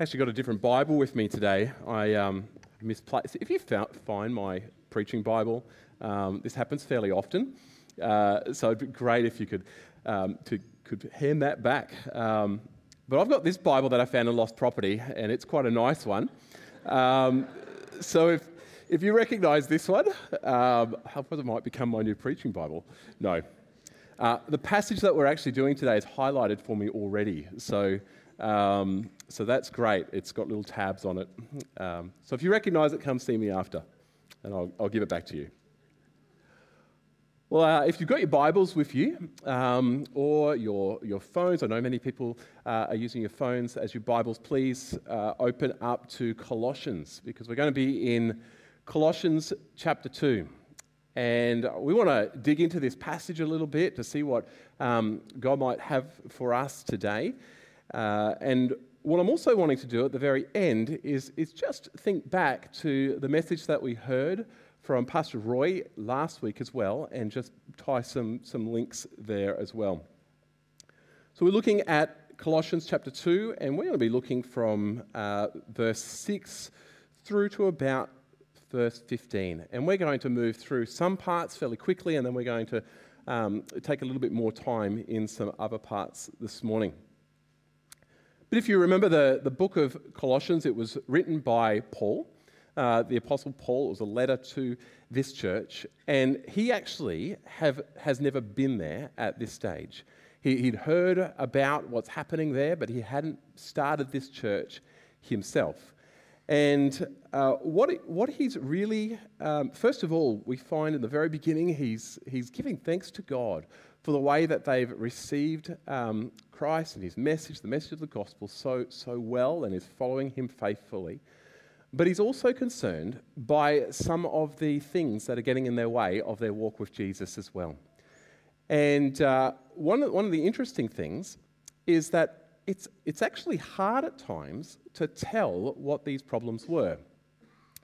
actually got a different Bible with me today. I um, misplaced. If you find my preaching Bible, um, this happens fairly often. Uh, so it'd be great if you could um, to, could hand that back. Um, but I've got this Bible that I found in lost property, and it's quite a nice one. Um, so if if you recognise this one, um, it might become my new preaching Bible. No. Uh, the passage that we're actually doing today is highlighted for me already. So um, so that's great. It's got little tabs on it. Um, so if you recognize it, come see me after, and I'll, I'll give it back to you. Well, uh, if you've got your Bibles with you um, or your, your phones, I know many people uh, are using your phones as your Bibles, please uh, open up to Colossians because we're going to be in Colossians chapter 2. And we want to dig into this passage a little bit to see what um, God might have for us today. Uh, and what I'm also wanting to do at the very end is, is just think back to the message that we heard from Pastor Roy last week as well, and just tie some, some links there as well. So we're looking at Colossians chapter 2, and we're going to be looking from uh, verse 6 through to about verse 15. And we're going to move through some parts fairly quickly, and then we're going to um, take a little bit more time in some other parts this morning. But if you remember the, the book of Colossians, it was written by Paul, uh, the Apostle Paul. It was a letter to this church, and he actually have, has never been there at this stage. He, would heard about what's happening there, but he hadn't started this church himself. And uh, what, what he's really, um, first of all, we find in the very beginning, he's, he's giving thanks to God for the way that they've received um, Christ and his message, the message of the gospel, so, so well and is following him faithfully. But he's also concerned by some of the things that are getting in their way of their walk with Jesus as well. And uh, one, of, one of the interesting things is that it's, it's actually hard at times to tell what these problems were.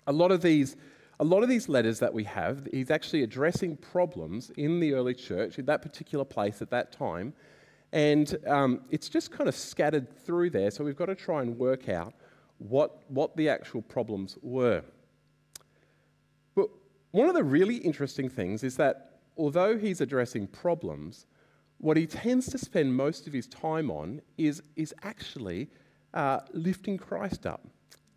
A lot of these a lot of these letters that we have, he's actually addressing problems in the early church, in that particular place at that time. And um, it's just kind of scattered through there, so we've got to try and work out what, what the actual problems were. But one of the really interesting things is that although he's addressing problems, what he tends to spend most of his time on is, is actually uh, lifting Christ up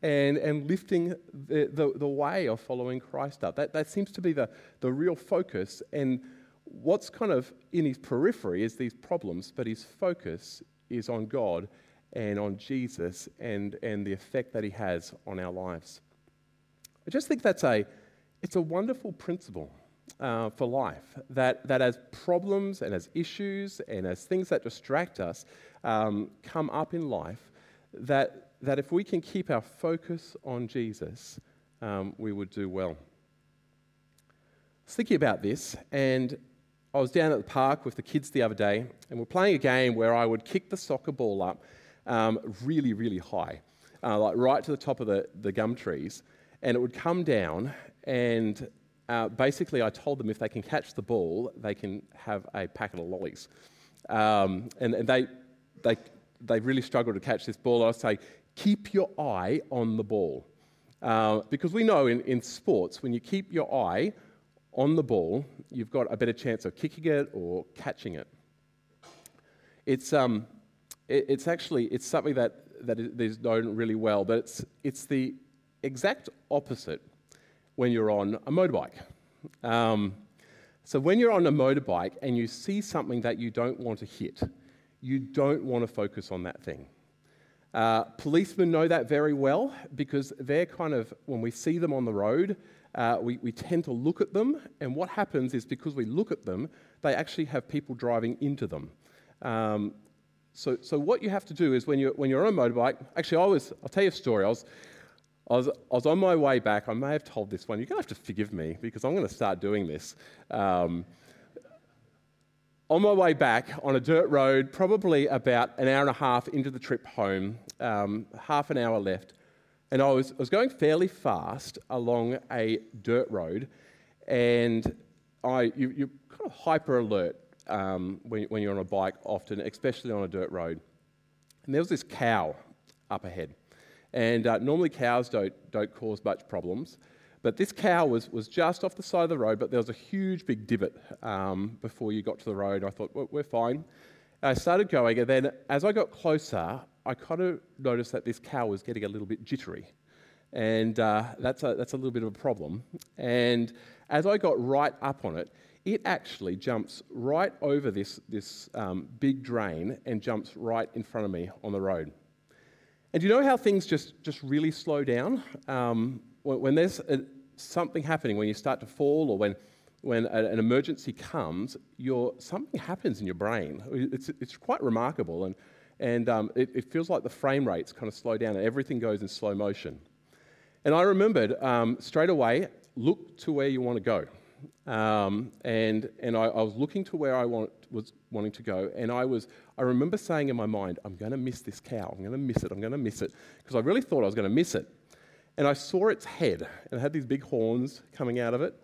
and, and lifting the, the, the, way of following Christ up. That, that seems to be the, the real focus. And what's kind of in his periphery is these problems, but his focus is on God and on Jesus and, and the effect that he has on our lives. I just think that's a, it's a wonderful principle uh, for life that, that as problems and as issues and as things that distract us um, come up in life, that that if we can keep our focus on Jesus, um, we would do well. I was thinking about this, and I was down at the park with the kids the other day, and we're playing a game where I would kick the soccer ball up um, really, really high, uh, like right to the top of the, the gum trees, and it would come down, and uh, basically I told them if they can catch the ball, they can have a packet of lollies. Um, and, and they, they, they really struggled to catch this ball. I say, keep your eye on the ball. Uh, because we know in, in sports, when you keep your eye on the ball, you've got a better chance of kicking it or catching it. It's, um, it, it's actually it's something that, that is known really well, but it's, it's the exact opposite when you're on a motorbike. Um, so when you're on a motorbike and you see something that you don't want to hit, you don't want to focus on that thing. Uh, policemen know that very well because they're kind of, when we see them on the road, uh, we, we tend to look at them, and what happens is because we look at them, they actually have people driving into them. Um, so, so what you have to do is when you're, when you're on a motorbike, actually, I was, I'll tell you a story. I was, I was, I was on my way back. I may have told this one. You're going to have to forgive me because I'm going to start doing this. Um, on my way back on a dirt road, probably about an hour and a half into the trip home, um, half an hour left, and I was, I was going fairly fast along a dirt road, and I, you, you're kind of hyper alert um, when, when you're on a bike often, especially on a dirt road. And there was this cow up ahead. And uh, normally cows don't, don't cause much problems. But this cow was, was just off the side of the road, but there was a huge big divot um, before you got to the road. I thought, well, we're fine. I started going, and then as I got closer, I kind of noticed that this cow was getting a little bit jittery. And uh, that's, a, that's a little bit of a problem. And as I got right up on it, it actually jumps right over this, this um, big drain and jumps right in front of me on the road. And you know how things just, just really slow down? Um, when, there's a, something happening, when you start to fall or when, when a, an emergency comes, something happens in your brain. It's, it's quite remarkable. And, and um, it, it, feels like the frame rates kind of slow down and everything goes in slow motion. And I remembered um, straight away look to where you want to go. Um, and and I, I, was looking to where I want, was wanting to go, and I was I remember saying in my mind, I'm going to miss this cow. I'm going to miss it. I'm going to miss it because I really thought I was going to miss it. And I saw its head, and it had these big horns coming out of it,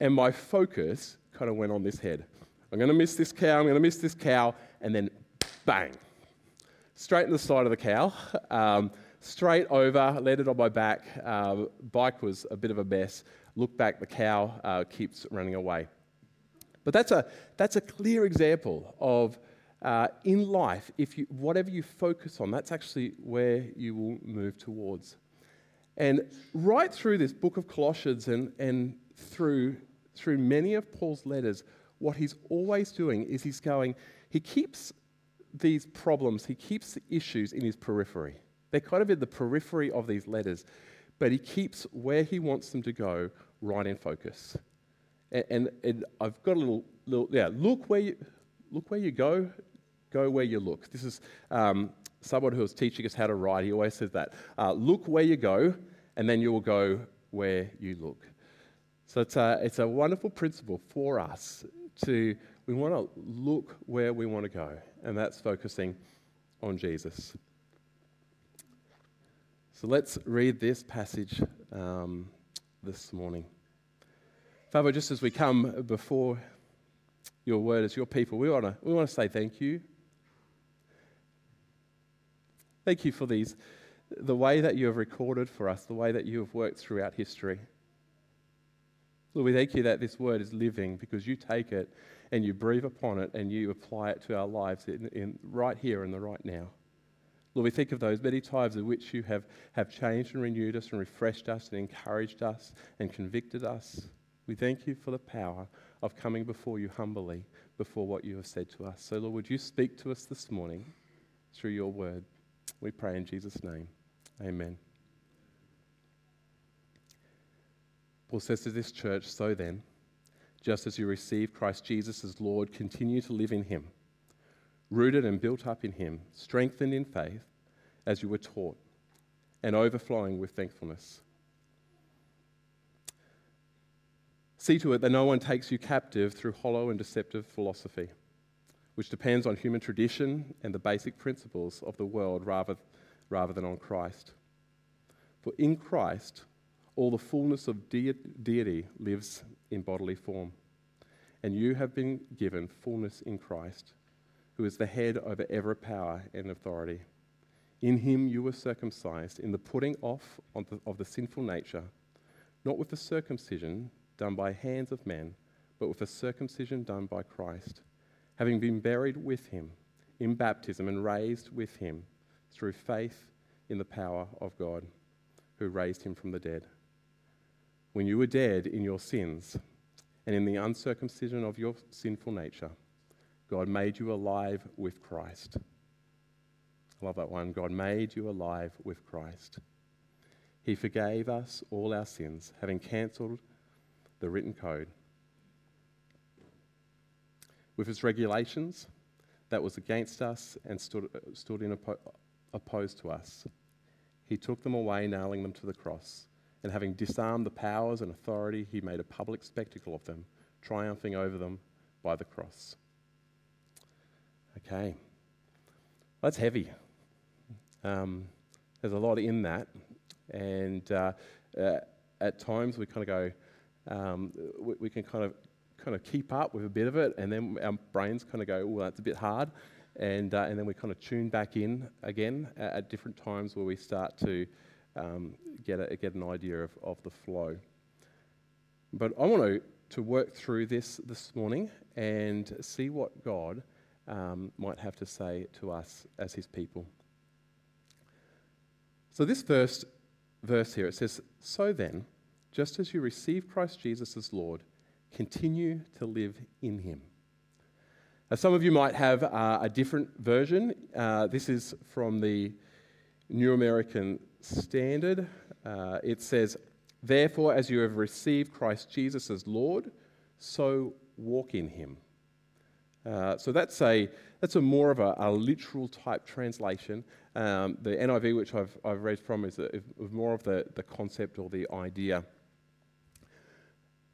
and my focus kind of went on this head. I'm going to miss this cow. I'm going to miss this cow, and then bang, straight in the side of the cow. Um, straight over, landed on my back. Uh, bike was a bit of a mess. Look back, the cow uh, keeps running away. But that's a, that's a clear example of uh, in life, if you, whatever you focus on, that's actually where you will move towards. And right through this book of Colossians and, and through, through many of Paul's letters, what he's always doing is he's going, he keeps these problems, he keeps the issues in his periphery. They're kind of in the periphery of these letters, but he keeps where he wants them to go right in focus. And, and, and I've got a little, little, yeah, look where you, look where you go, go where you look. This is um, someone who was teaching us how to write. He always says that. Uh, look where you go, and then you will go where you look. So it's a, it's a wonderful principle for us to, we want to look where we want to go, and that's focusing on Jesus. So let's read this passage um, this morning. Father, just as we come before your word as your people, we want to we want to say thank you. Thank you for these, the way that you have recorded for us, the way that you have worked throughout history. Lord, we thank you that this word is living because you take it and you breathe upon it and you apply it to our lives in, in right here and the right now. Lord, we think of those many times in which you have, have changed and renewed us and refreshed us and encouraged us and convicted us. We thank you for the power of coming before you humbly, before what you have said to us. So, Lord, would you speak to us this morning through your word? We pray in Jesus' name. Amen. Paul says to this church, So then, just as you received Christ Jesus as Lord, continue to live in him rooted and built up in Him, strengthened in faith as you were taught, and overflowing with thankfulness. See to it that no one takes you captive through hollow and deceptive philosophy, which depends on human tradition and the basic principles of the world rather, rather than on Christ. For in Christ, all the fullness of de- deity lives in bodily form, and you have been given fullness in Christ who is the head over every power and authority. In him you were circumcised, in the putting off of the, of the sinful nature, not with the circumcision done by hands of men, but with the circumcision done by Christ, having been buried with him in baptism and raised with him through faith in the power of God, who raised him from the dead. When you were dead in your sins and in the uncircumcision of your sinful nature, God made you alive with Christ. I love that one. God made you alive with Christ. He forgave us all our sins, having cancelled the written code. With its regulations that was against us and stood, stood in oppo- opposed to us, he took them away, nailing them to the cross. And having disarmed the powers and authority, he made a public spectacle of them, triumphing over them by the cross. Okay. That's heavy. Um, there's a lot in that. And uh, uh, at times we kind of go, um, we, we, can kind of kind of keep up with a bit of it, and then our brains kind of go, oh, that's a bit hard. and, uh, and then we kind of tune back in again at, at different times where we start to um, get, a, get an idea of, of the flow. But I want to, to work through this this morning and see what God um, might have to say to us as His people. So, this first verse here, it says, So then, just as you receive Christ Jesus as Lord, continue to live in Him. Now, some of you might have uh, a different version. Uh, this is from the New American Standard. Uh, it says, Therefore, as you have received Christ Jesus as Lord, so walk in him. Uh, so that's a, that's a more of a, a literal type translation. Um, the NIV, which I've, I've read from, is, a, is more of the, the concept or the idea.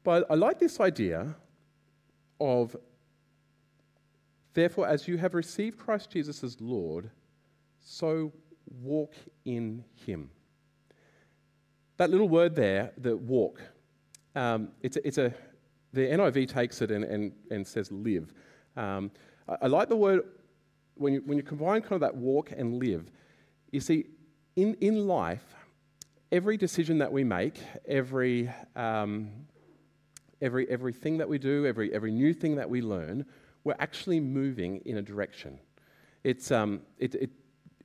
But I like this idea of, therefore, as you have received Christ Jesus as Lord, so walk in him. That little word there, the walk, um, it's, a, it's a, the NIV takes it and, and, and says live. Um, I, I, like the word, when you, when you combine kind of that walk and live, you see, in, in life, every decision that we make, every, um, every, everything that we do, every, every new thing that we learn, we're actually moving in a direction. It's, um, it, it,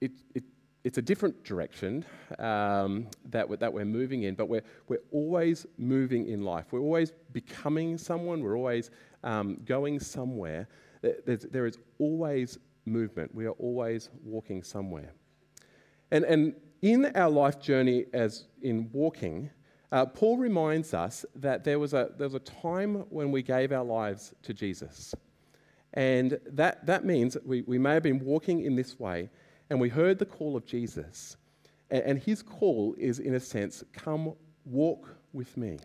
it, it it's a different direction um, that, we're, that we're moving in, but we're, we're always moving in life. We're always becoming someone, we're always um, going somewhere. There's, there is always movement. We are always walking somewhere. And, and in our life journey, as in walking, uh, Paul reminds us that there was, a, there was a time when we gave our lives to Jesus. And that, that means we, we may have been walking in this way, and we heard the call of Jesus. And his call is, in a sense, come walk with me.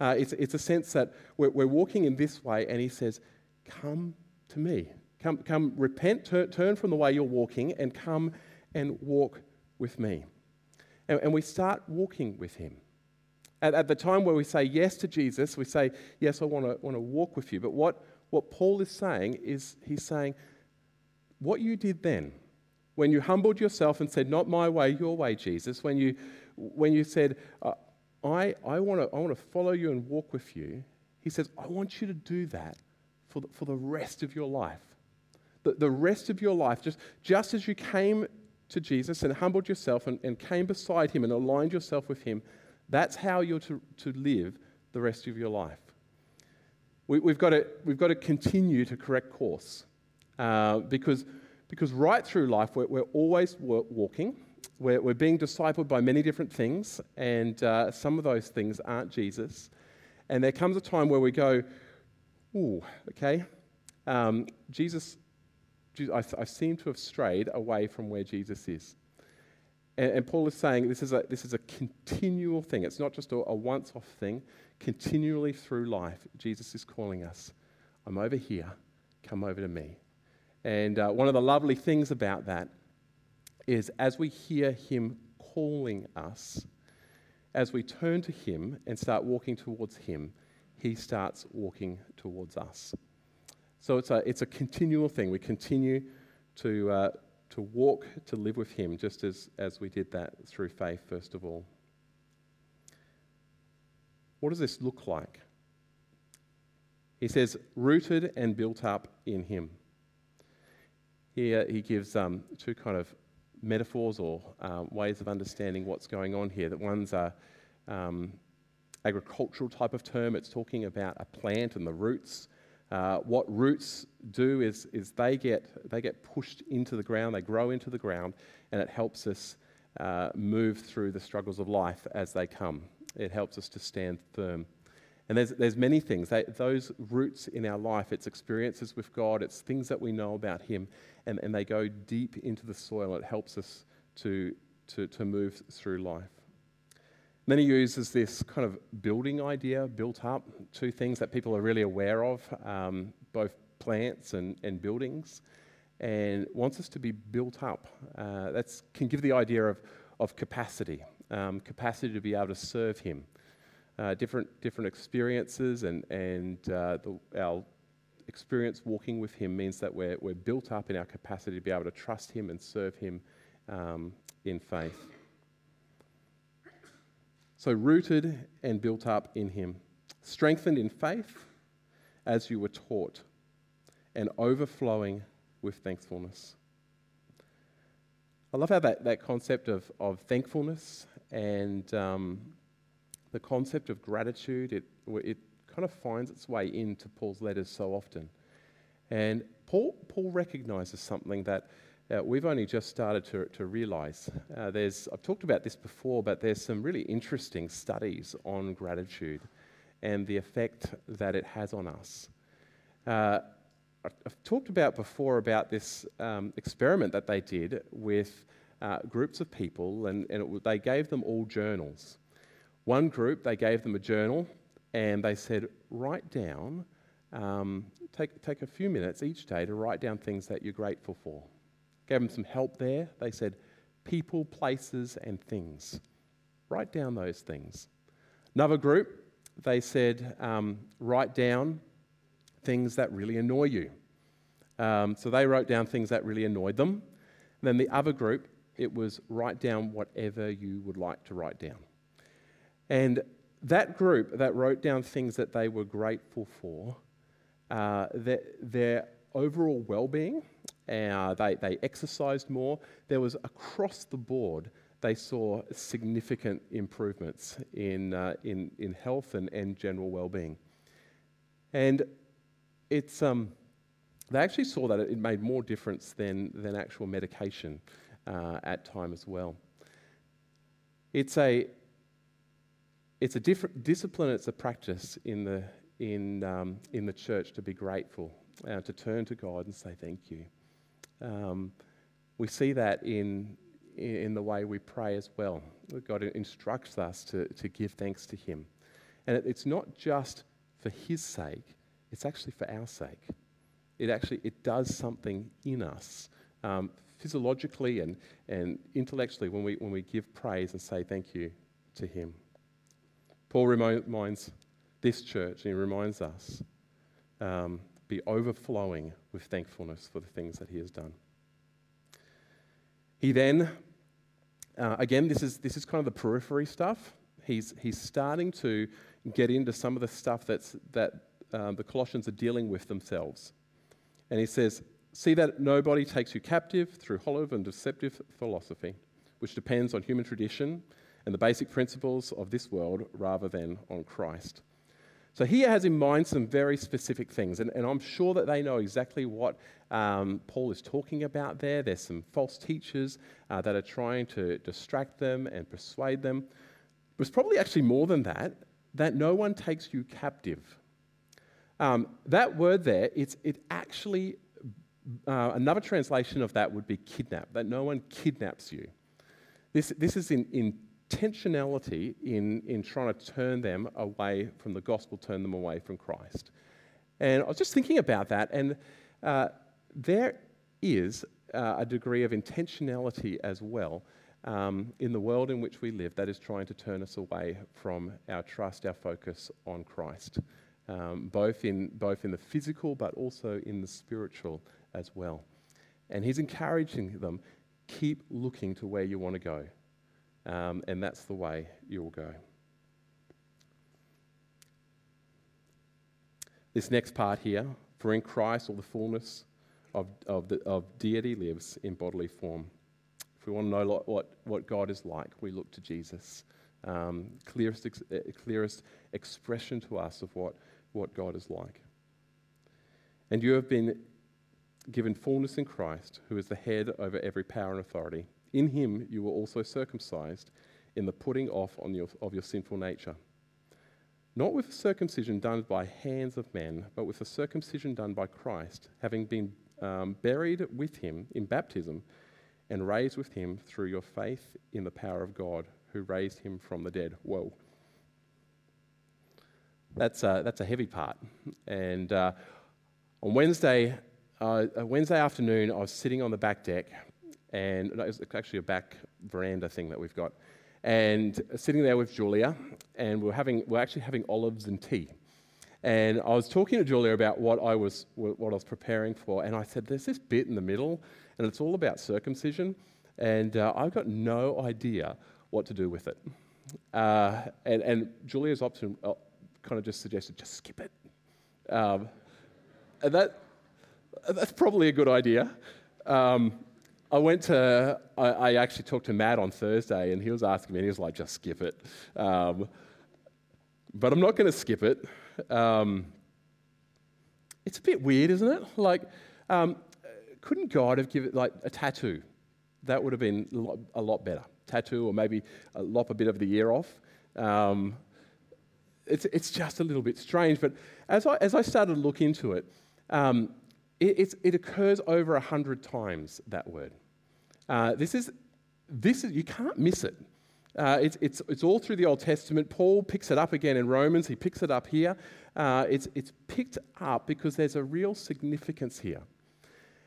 Uh, it's, it's a sense that we're, we're, walking in this way, and he says, Come to me. Come, come repent, turn, turn from the way you're walking, and come and walk with me. And, and we start walking with him. At, at, the time where we say yes to Jesus, we say, Yes, I want to walk with you. But what, what Paul is saying is, he's saying, What you did then, when you humbled yourself and said, Not my way, your way, Jesus, when you, when you said, uh, I, I want to I wanna follow you and walk with you, he says, I want you to do that for the, for the rest of your life. The, the rest of your life, just, just as you came to Jesus and humbled yourself and, and came beside him and aligned yourself with him, that's how you're to, to live the rest of your life. We, have got to, we've got to continue to correct course uh, because because right through life, we're, we're always walking. We're, we're, being discipled by many different things, and uh, some of those things aren't Jesus. And there comes a time where we go, ooh, okay, um, Jesus, I, I, seem to have strayed away from where Jesus is. And, and, Paul is saying this is, a, this is a continual thing. It's not just a, a once off thing. Continually through life, Jesus is calling us I'm over here, come over to me. And uh, one of the lovely things about that is as we hear Him calling us, as we turn to Him and start walking towards Him, He starts walking towards us. So it's a, it's a continual thing. We continue to, uh, to walk, to live with Him, just as, as we did that through faith, first of all. What does this look like? He says, rooted and built up in Him. Here he gives um, two kind of metaphors or um, ways of understanding what's going on here. That one's a um, agricultural type of term. It's talking about a plant and the roots. Uh, what roots do is, is they, get, they get pushed into the ground, they grow into the ground, and it helps us uh, move through the struggles of life as they come. It helps us to stand firm. And there's, there's many things. They, those roots in our life, it's experiences with God, it's things that we know about Him, and, and they go deep into the soil. It helps us to, to, to move through life. Then he uses this kind of building idea, built up, two things that people are really aware of, um, both plants and, and buildings, and wants us to be built up. Uh, that can give the idea of, of capacity, um, capacity to be able to serve Him uh, different, different experiences and, and uh, the, our experience walking with Him means that we're, we're built up in our capacity to be able to trust Him and serve Him um, in faith. So, rooted and built up in Him, strengthened in faith as you were taught, and overflowing with thankfulness. I love how that, that concept of, of thankfulness and um, the concept of gratitude, it, it kind of finds its way into Paul's letters so often. And Paul, Paul recognizes something that uh, we've only just started to, to realize. Uh, there's, I've talked about this before, but there's some really interesting studies on gratitude and the effect that it has on us. Uh, I've talked about before about this um, experiment that they did with uh, groups of people, and, and it, they gave them all journals. One group, they gave them a journal, and they said, write down, um, take, take a few minutes each day to write down things that you're grateful for. Gave them some help there. They said, people, places, and things. Write down those things. Another group, they said, um, write down things that really annoy you. Um, so they wrote down things that really annoyed them. And then the other group, it was write down whatever you would like to write down. And that group that wrote down things that they were grateful for, uh, their, their, overall well being, uh, they, they exercised more. There was across the board, they saw significant improvements in, uh, in, in health and, and general well being. And it's, um, they actually saw that it made more difference than, than actual medication uh, at time as well. It's a, it's a different discipline, it's a practice in the, in, um, in the church to be grateful, uh, to turn to God and say thank you. Um, we see that in, in the way we pray as well. God instructs us to, to give thanks to Him. And it, it's not just for His sake, it's actually for our sake. It actually it does something in us um, physiologically and, and intellectually when we, when we give praise and say thank you to Him. Paul reminds this church and he reminds us um, be overflowing with thankfulness for the things that He has done. He then, uh, again, this is, this is kind of the periphery stuff. He's, he's starting to get into some of the stuff that's, that um, the Colossians are dealing with themselves. And he says, See that nobody takes you captive through hollow and deceptive philosophy, which depends on human tradition and the basic principles of this world rather than on Christ. So he has in mind some very specific things, and, and I'm sure that they know exactly what um, Paul is talking about there. There's some false teachers uh, that are trying to distract them and persuade them. But it's probably actually more than that, that no one takes you captive. Um, that word there, it's, it actually, uh, another translation of that would be kidnap, that no one kidnaps you. This, this is in, intentionality in, in trying to turn them away from the gospel, turn them away from Christ. And I was just thinking about that, and uh, there is uh, a degree of intentionality as well um, in the world in which we live that is trying to turn us away from our trust, our focus on Christ um, both, in, both in the physical but also in the spiritual as well. And he's encouraging them keep looking to where you want to go. Um, and that's the way you'll go. This next part here, for in Christ all the fullness of, of, the, of deity lives in bodily form. If we want to know what, what God is like, we look to Jesus. Um, clearest, ex- clearest expression to us of what what God is like. And you have been given fullness in Christ, who is the head over every power and authority. In him you were also circumcised in the putting off your, of your sinful nature. Not with a circumcision done by hands of men, but with the circumcision done by Christ, having been um, buried with him in baptism and raised with him through your faith in the power of God, who raised him from the dead. Whoa. That's a, that's a heavy part. And uh, on Wednesday, uh, Wednesday afternoon, I was sitting on the back deck, and no, it's actually a back veranda thing that we've got, and sitting there with Julia, and we're having we're actually having olives and tea. And I was talking to Julia about what I was, what I was preparing for, and I said, There's this bit in the middle, and it's all about circumcision, and uh, I've got no idea what to do with it. Uh, and, and Julia's option uh, kind of just suggested, just skip it. Um, and that, that's probably a good idea. Um, I went to, I, I, actually talked to Matt on Thursday, and he was asking me, and he was like, just skip it. Um, but I'm not going to skip it. Um, it's a bit weird, isn't it? Like, um, couldn't God have given like a tattoo? That would have been a lot better. Tattoo, or maybe lop a bit of the ear off. Um, it's, it's just a little bit strange. But as I, as I started to look into it, um, it, it, occurs over a hundred times, that word. Uh, this, is, this is, you can't miss it. Uh, it's, it's, it's all through the Old Testament. Paul picks it up again in Romans. He picks it up here. Uh, it's, it's picked up because there's a real significance here.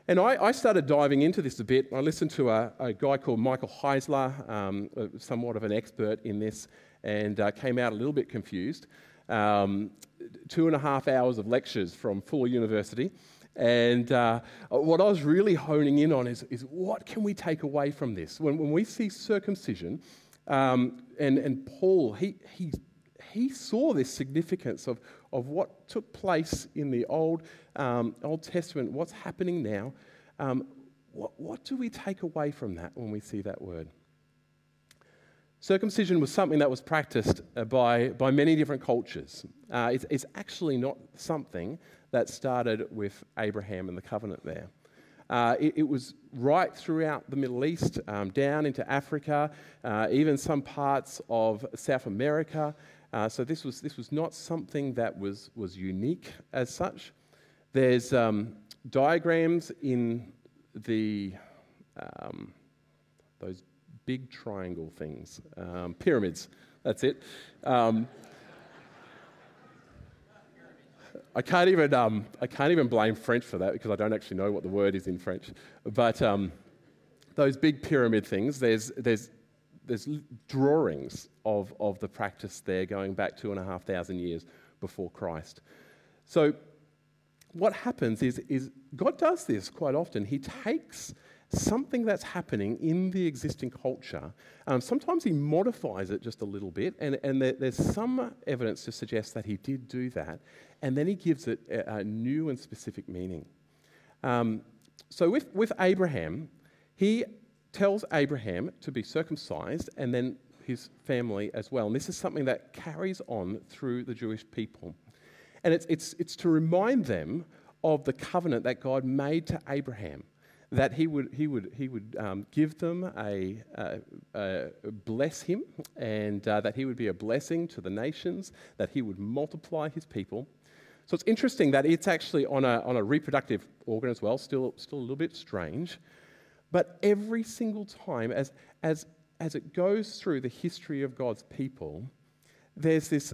And I, I started diving into this a bit. I listened to a, a guy called Michael Heiser, um, somewhat of an expert in this, and uh, came out a little bit confused. Um, two and a half hours of lectures from Fuller University. And uh, what I was really honing in on is, is what can we take away from this? When, when we see circumcision, um, and, and Paul, he, he, he saw this significance of, of what took place in the Old, um, Old Testament, what's happening now. Um, what, what do we take away from that when we see that word? Circumcision was something that was practiced uh, by, by many different cultures. Uh, it's, it's, actually not something that started with Abraham and the covenant there. Uh, it, it, was right throughout the Middle East, um, down into Africa, uh, even some parts of South America. Uh, so this was, this was not something that was, was unique as such. There's um, diagrams in the um, those big triangle things, um, pyramids. That's it. Um, I can't even um, I can't even blame French for that because I don't actually know what the word is in French. But um, those big pyramid things, there's there's there's drawings of of the practice there going back two and a half thousand years before Christ. So what happens is is God does this quite often. He takes something that's happening in the existing culture. Um, sometimes he modifies it just a little bit, and, and there, there's some evidence to suggest that he did do that, and then he gives it a, a new and specific meaning. Um, so with, with Abraham, he tells Abraham to be circumcised, and then his family as well. And this is something that carries on through the Jewish people. And it's, it's, it's to remind them of the covenant that God made to Abraham that he would, he would, he would um, give them a, a, bless him and uh, that he would be a blessing to the nations, that he would multiply his people. So it's interesting that it's actually on a, on a reproductive organ as well, still, still a little bit strange. But every single time, as, as, as it goes through the history of God's people, there's this,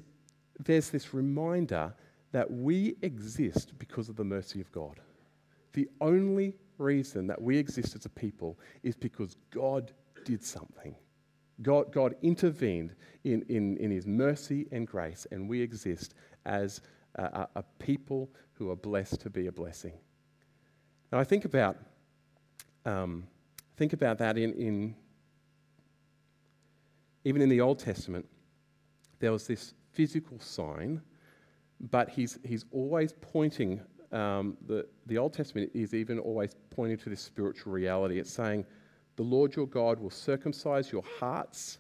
there's this reminder that we exist because of the mercy of God. The only reason that we exist as a people is because God did something. God, God intervened in, in, in his mercy and grace, and we exist as a, a people who are blessed to be a blessing. Now, I think about, um, think about that in, in, even in the Old Testament, there was this physical sign, but he's, he's always pointing um, the, the Old Testament is even always pointing to this spiritual reality. It's saying, the Lord your God will circumcise your hearts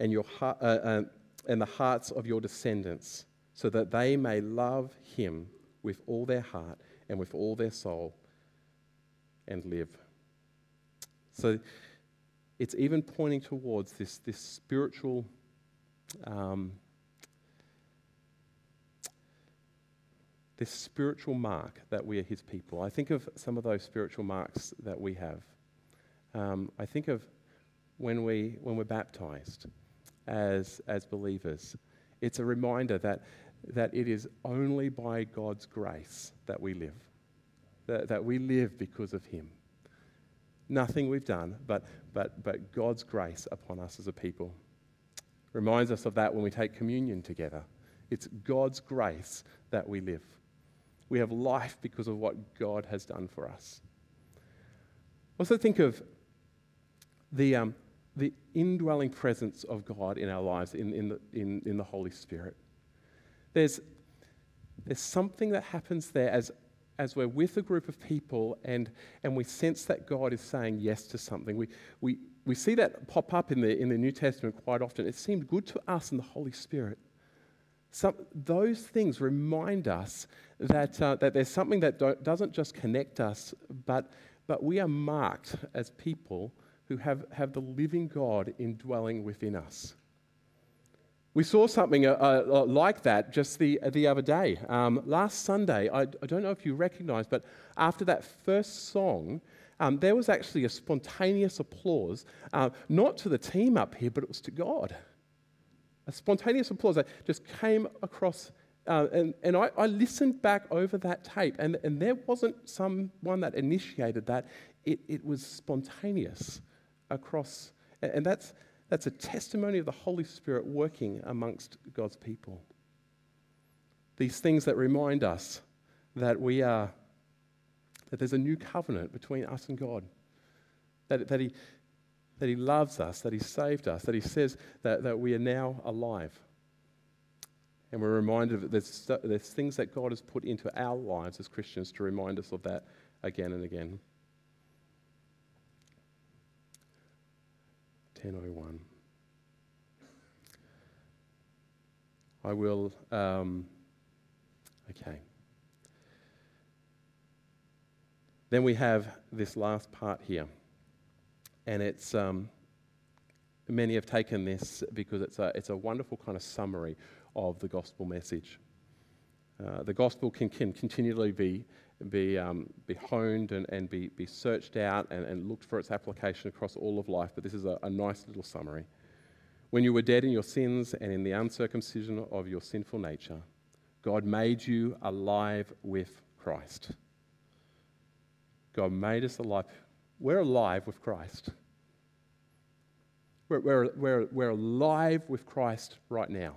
and, your uh, uh, and the hearts of your descendants, so that they may love him with all their heart and with all their soul and live. So it's even pointing towards this, this spiritual um, this spiritual mark that we are his people. I think of some of those spiritual marks that we have. Um, I think of when, we, when we're baptized as, as believers. It's a reminder that, that it is only by God's grace that we live, that, that we live because of him. Nothing we've done, but, but, but God's grace upon us as a people. Reminds us of that when we take communion together It's God's grace that we live. We have life because of what God has done for us. Also, think of the, um, the indwelling presence of God in our lives, in, in, the, in, in the Holy Spirit. There's, there's something that happens there as, as we're with a group of people and, and we sense that God is saying yes to something. We, we, we see that pop up in the, in the New Testament quite often. It seemed good to us in the Holy Spirit. Some, those things remind us that, uh, that there's something that doesn't just connect us, but, but we are marked as people who have, have the living God indwelling within us. We saw something uh, uh, like that just the, uh, the other day. Um, last Sunday, I, I, don't know if you recognize, but after that first song, um, there was actually a spontaneous applause, uh, not to the team up here, but it was to God. A spontaneous applause that just came across. Uh, and and I, I, listened back over that tape, and, and there wasn't someone that initiated that. It, it was spontaneous across. And that's, that's a testimony of the Holy Spirit working amongst God's people. These things that remind us that we are, that there's a new covenant between us and God. That, that, he, that He loves us, that He saved us, that He says that, that we are now alive. And we're reminded that there's, there's things that God has put into our lives as Christians to remind us of that again and again. 1001. I will, um, okay. Then we have this last part here. And it's, um, many have taken this because it's a, it's a wonderful kind of summary of the gospel message. Uh, the gospel can, can continually be be, um, be honed and, and be, be searched out and, and looked for its application across all of life. But this is a, a nice little summary. When you were dead in your sins and in the uncircumcision of your sinful nature, God made you alive with Christ. God made us alive. We're alive with Christ. We're, we're, we're, we're alive with Christ right now.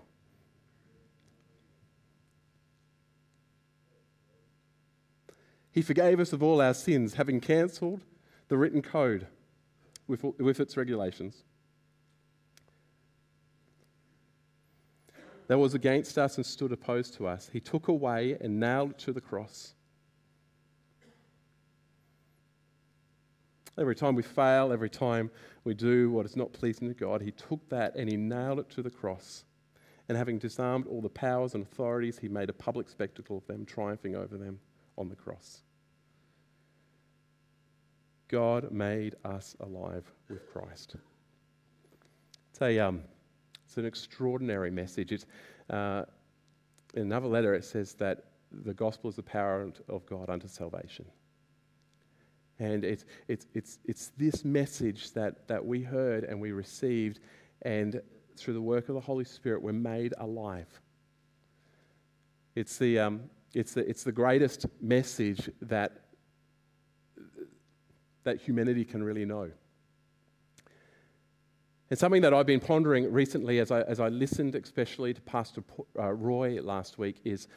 He forgave us of all our sins, having cancelled the written code with, with its regulations. That was against us and stood opposed to us. He took away and nailed it to the cross. Every time we fail, every time we do what is not pleasing to God, He took that and He nailed it to the cross. And having disarmed all the powers and authorities, He made a public spectacle of them, triumphing over them on the cross. God made us alive with Christ. It's, a, um, it's an extraordinary message. It's, uh, in another letter, it says that the gospel is the power of God unto salvation. And it's, it's, it's, it's this message that, that we heard and we received, and through the work of the Holy Spirit, we're made alive. It's the, um, it's the, it's the greatest message that that humanity can really know. And something that I've been pondering recently as I, as I listened, especially to Pastor uh, Roy last week, is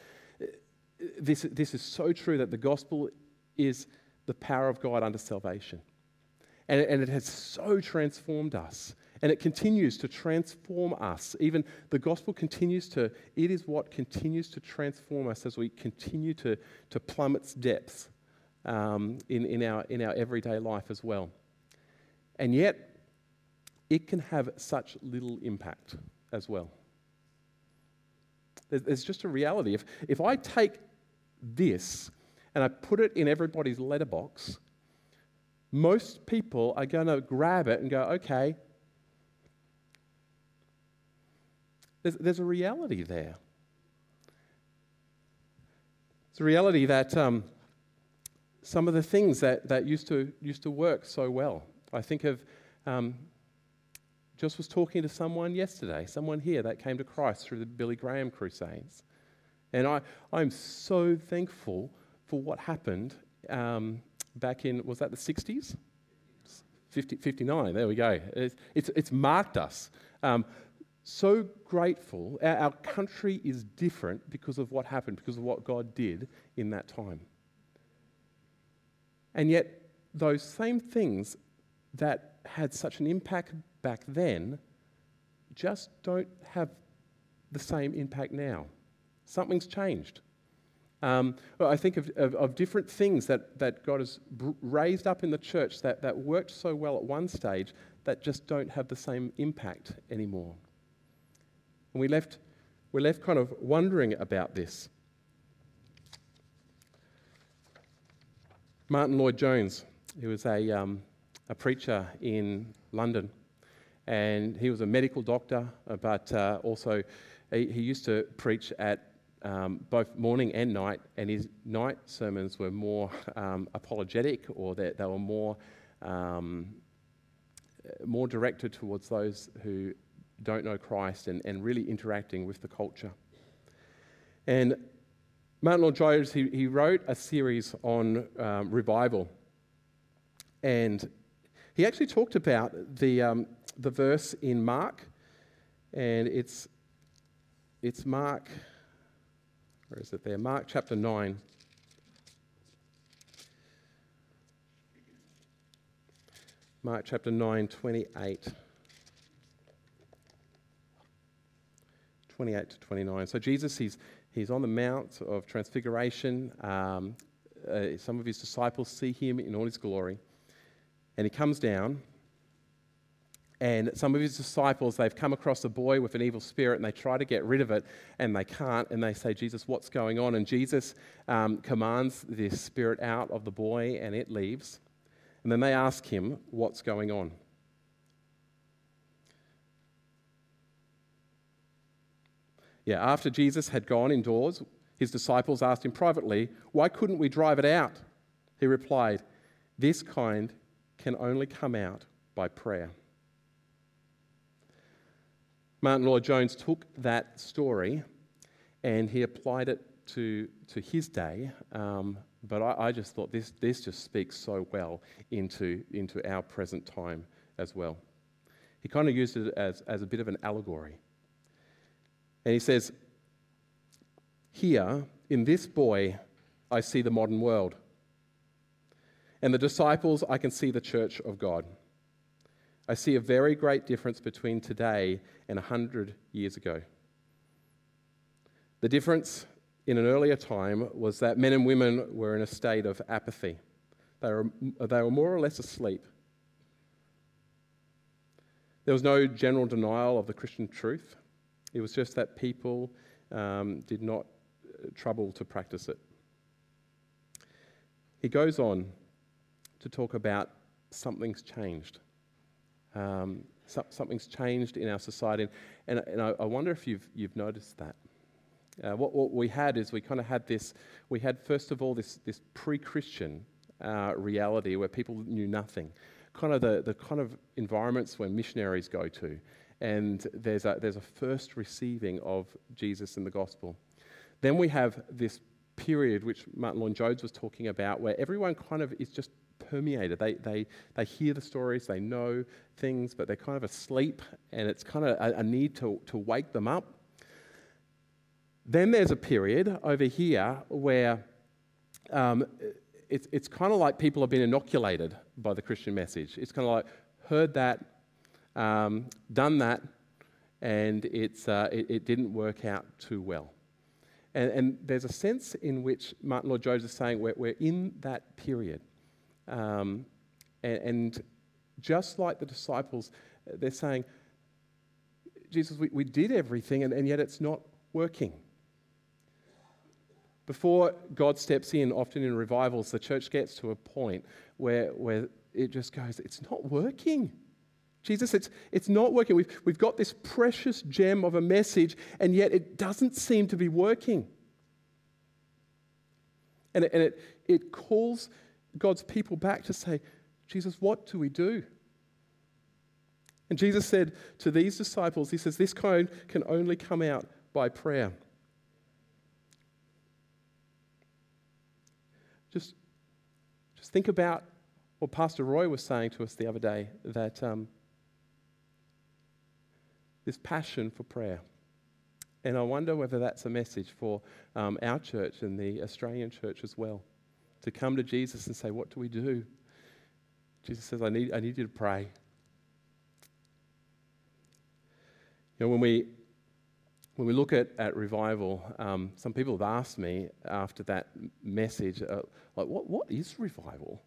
this, this is so true that the gospel is the power of God unto salvation. And, and it has so transformed us. And it continues to transform us. Even the gospel continues to, it is what continues to transform us as we continue to, to plumb its depths um, in, in, our, in our everyday life as well. And yet, it can have such little impact as well. There's, there's just a reality. If, if I take this and I put it in everybody's letterbox, most people are going to grab it and go, okay, there's, there's a reality there. It's a reality that um, some of the things that, that used, to, used to work so well. I think of, um, just was talking to someone yesterday, someone here that came to Christ through the Billy Graham Crusades. And I, I'm so thankful for what happened um, back in, was that the 60s? 50, 59, there we go. It's, it's, it's marked us. Um, so grateful. Our, our country is different because of what happened, because of what God did in that time. And yet, those same things that had such an impact back then just don't have the same impact now. Something's changed. Um, I think of, of, of, different things that, that God has raised up in the church that, that worked so well at one stage that just don't have the same impact anymore. And we left, we're left kind of wondering about this. Martyn Lloyd-Jones, who was a, um, a preacher in London, and he was a medical doctor, but uh, also he, he, used to preach at um, both morning and night, and his night sermons were more um, apologetic or that they were more, um, more directed towards those who don't know Christ and, and really interacting with the culture. And Martyn Lloyd-Jones, he, he wrote a series on um, revival. And he actually talked about the, um, the verse in Mark, and it's, it's Mark where is it there? Mark chapter 9. Mark chapter 9, 28. 28 to 29. So Jesus, he's, he's on the Mount of Transfiguration. Um, uh, some of his disciples see him in all his glory. And he comes down and some of his disciples, they've come across a boy with an evil spirit and they try to get rid of it and they can't. And they say, Jesus, what's going on? And Jesus um, commands this spirit out of the boy and it leaves. And then they ask him, What's going on? Yeah, after Jesus had gone indoors, his disciples asked him privately, Why couldn't we drive it out? He replied, This kind can only come out by prayer. Martyn Lloyd-Jones took that story and he applied it to, to his day. Um, but I, I, just thought this, this just speaks so well into, into our present time as well. He kind of used it as, as a bit of an allegory. And he says, Here, in this boy, I see the modern world. And the disciples, I can see the church of God. I see a very great difference between today and 100 years ago. The difference in an earlier time was that men and women were in a state of apathy, they were, they were more or less asleep. There was no general denial of the Christian truth. It was just that people um, did not uh, trouble to practice it. He goes on to talk about something's changed. Um, so, something's changed in our society. And, and I, I, wonder if you've, you've noticed that. Uh, what, what, we had is we kind of had this, we had first of all this, this pre Christian uh, reality where people knew nothing, kind of the, the kind of environments where missionaries go to. And there's a, there's a first receiving of Jesus in the gospel. Then we have this period which Martyn Lloyd-Jones was talking about where everyone kind of is just permeated. They, they, they hear the stories, they know things, but they're kind of asleep, and it's kind of a, a need to, to wake them up. Then there's a period over here where um, it's, it's kind of like people have been inoculated by the Christian message. It's kind of like heard that, um, done that, and it's, uh, it, it, didn't work out too well. And, and, there's a sense in which Martyn Lloyd-Jones is saying we're, we're in that period. Um, and, and, just like the disciples, they're saying, Jesus, we, we did everything, and, and yet it's not working. Before God steps in, often in revivals, the church gets to a point where, where it just goes, it's not working. Jesus, it's, it's not working. We've, we've got this precious gem of a message, and yet it doesn't seem to be working. And it, and it, it calls God's people back to say, Jesus, what do we do? And Jesus said to these disciples, He says, this kind can only come out by prayer. Just, just think about what Pastor Roy was saying to us the other day that um, this passion for prayer. And I wonder whether that's a message for um, our church and the Australian church as well. To come to Jesus and say, What do we do? Jesus says, I need, I need you to pray. You know, when we, when we look at, at revival, um, some people have asked me after that message, uh, like, what, what is revival?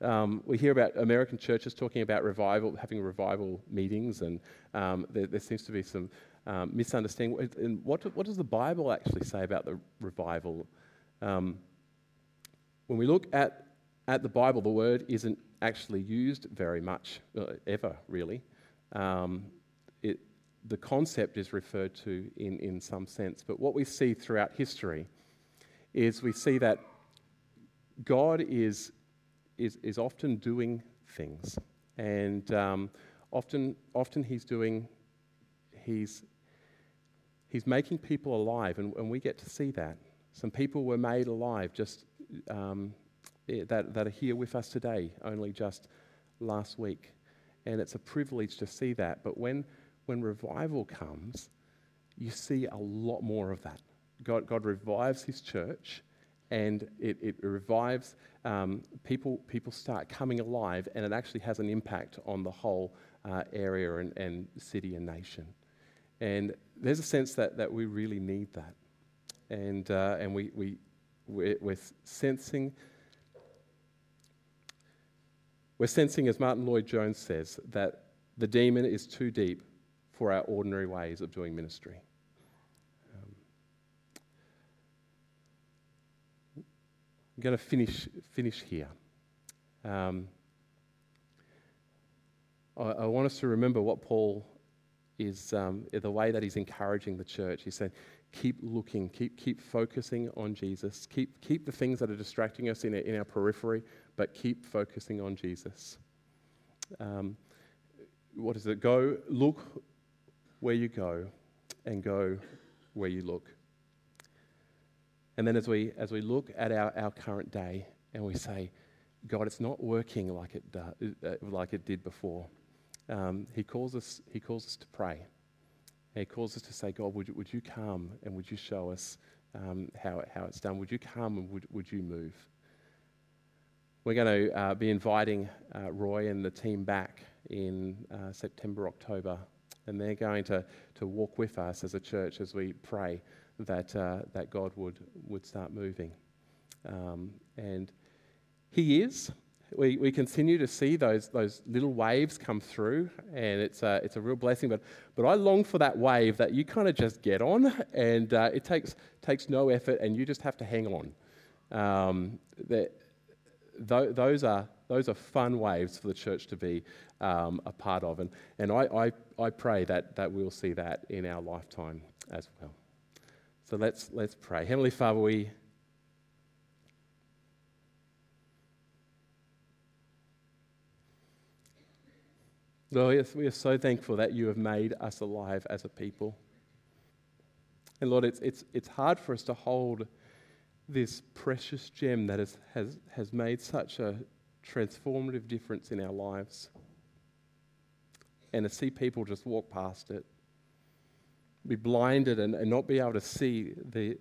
Um, we hear about American churches talking about revival, having revival meetings, and um, there, there, seems to be some um, misunderstanding. And what, what does the Bible actually say about the revival? Um, when we look at, at the Bible, the word isn't actually used very much, uh, ever really. Um, it, the concept is referred to in, in some sense, but what we see throughout history is we see that God is, is, is often doing things, and um, often, often He's doing, He's, he's making people alive, and, and we get to see that. Some people were made alive just um, that, that are here with us today, only just last week. And it's a privilege to see that. But when, when revival comes, you see a lot more of that. God, God revives his church and it, it revives um, people, people start coming alive, and it actually has an impact on the whole uh, area and, and city and nation. And there's a sense that, that we really need that. And, uh, and we, we, we're, we're sensing we're sensing, as Martyn Lloyd-Jones says, that the demon is too deep for our ordinary ways of doing ministry. Um, I'm going to finish, finish here. Um, I, I, want us to remember what Paul is, um, the way that he's encouraging the church. He said, keep looking, keep, keep focusing on Jesus, keep, keep the things that are distracting us in our, in our periphery but keep focusing on Jesus. Um, what is it? Go, look where you go, and go where you look. And then as we, as we look at our, our current day and we say, God, it's not working like it, do, uh, like it did before. Um, he, calls us, he calls us to pray. He calls us to say, God, would you, would you come and would you show us um, how, how it's done? Would you come and would, would you move? We're going to uh, be inviting uh, Roy and the team back in uh, September, October, and they're going to, to walk with us as a church as we pray that, uh, that God would, would start moving. Um, and He is. We, we continue to see those, those little waves come through, and it's a, it's a real blessing. But, but I long for that wave that you kind of just get on, and uh, it takes, takes no effort, and you just have to hang on. Um, that, th- those, are, those are fun waves for the church to be um, a part of. And, and I, I, I pray that, that we'll see that in our lifetime as well. So let's, let's pray. Heavenly Father, we. Lord, we are so thankful that you have made us alive as a people. And Lord, it's, it's, it's hard for us to hold this precious gem that has, has, has made such a transformative difference in our lives. And to see people just walk past it, be blinded and, and not be able to see the,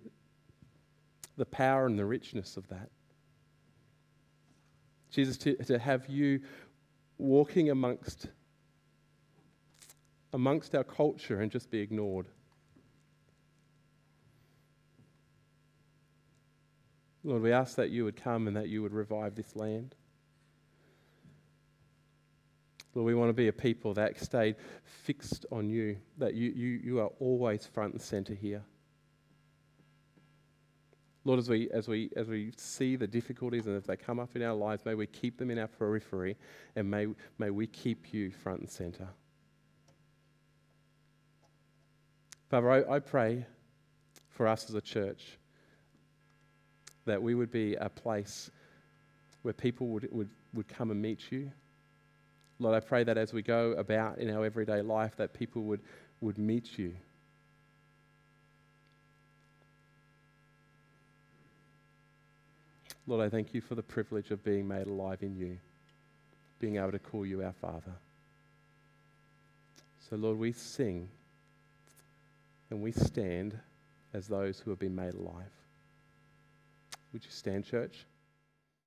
the power and the richness of that. Jesus, to, to have you walking amongst, amongst our culture and just be ignored. Lord, we ask that you would come and that you would revive this land. Lord, we want to be a people that stayed fixed on you, that you, you, you are always front and center here. Lord, as we, as, we, as we see the difficulties and as they come up in our lives, may we keep them in our periphery and may, may we keep you front and center. Father, I, I pray for us as a church that we would be a place where people would, would, would come and meet you. Lord, I pray that as we go about in our everyday life, that people would, would meet you. Lord, I thank you for the privilege of being made alive in you, being able to call you our Father. So, Lord, we sing and we stand as those who have been made alive. Would you stand, church?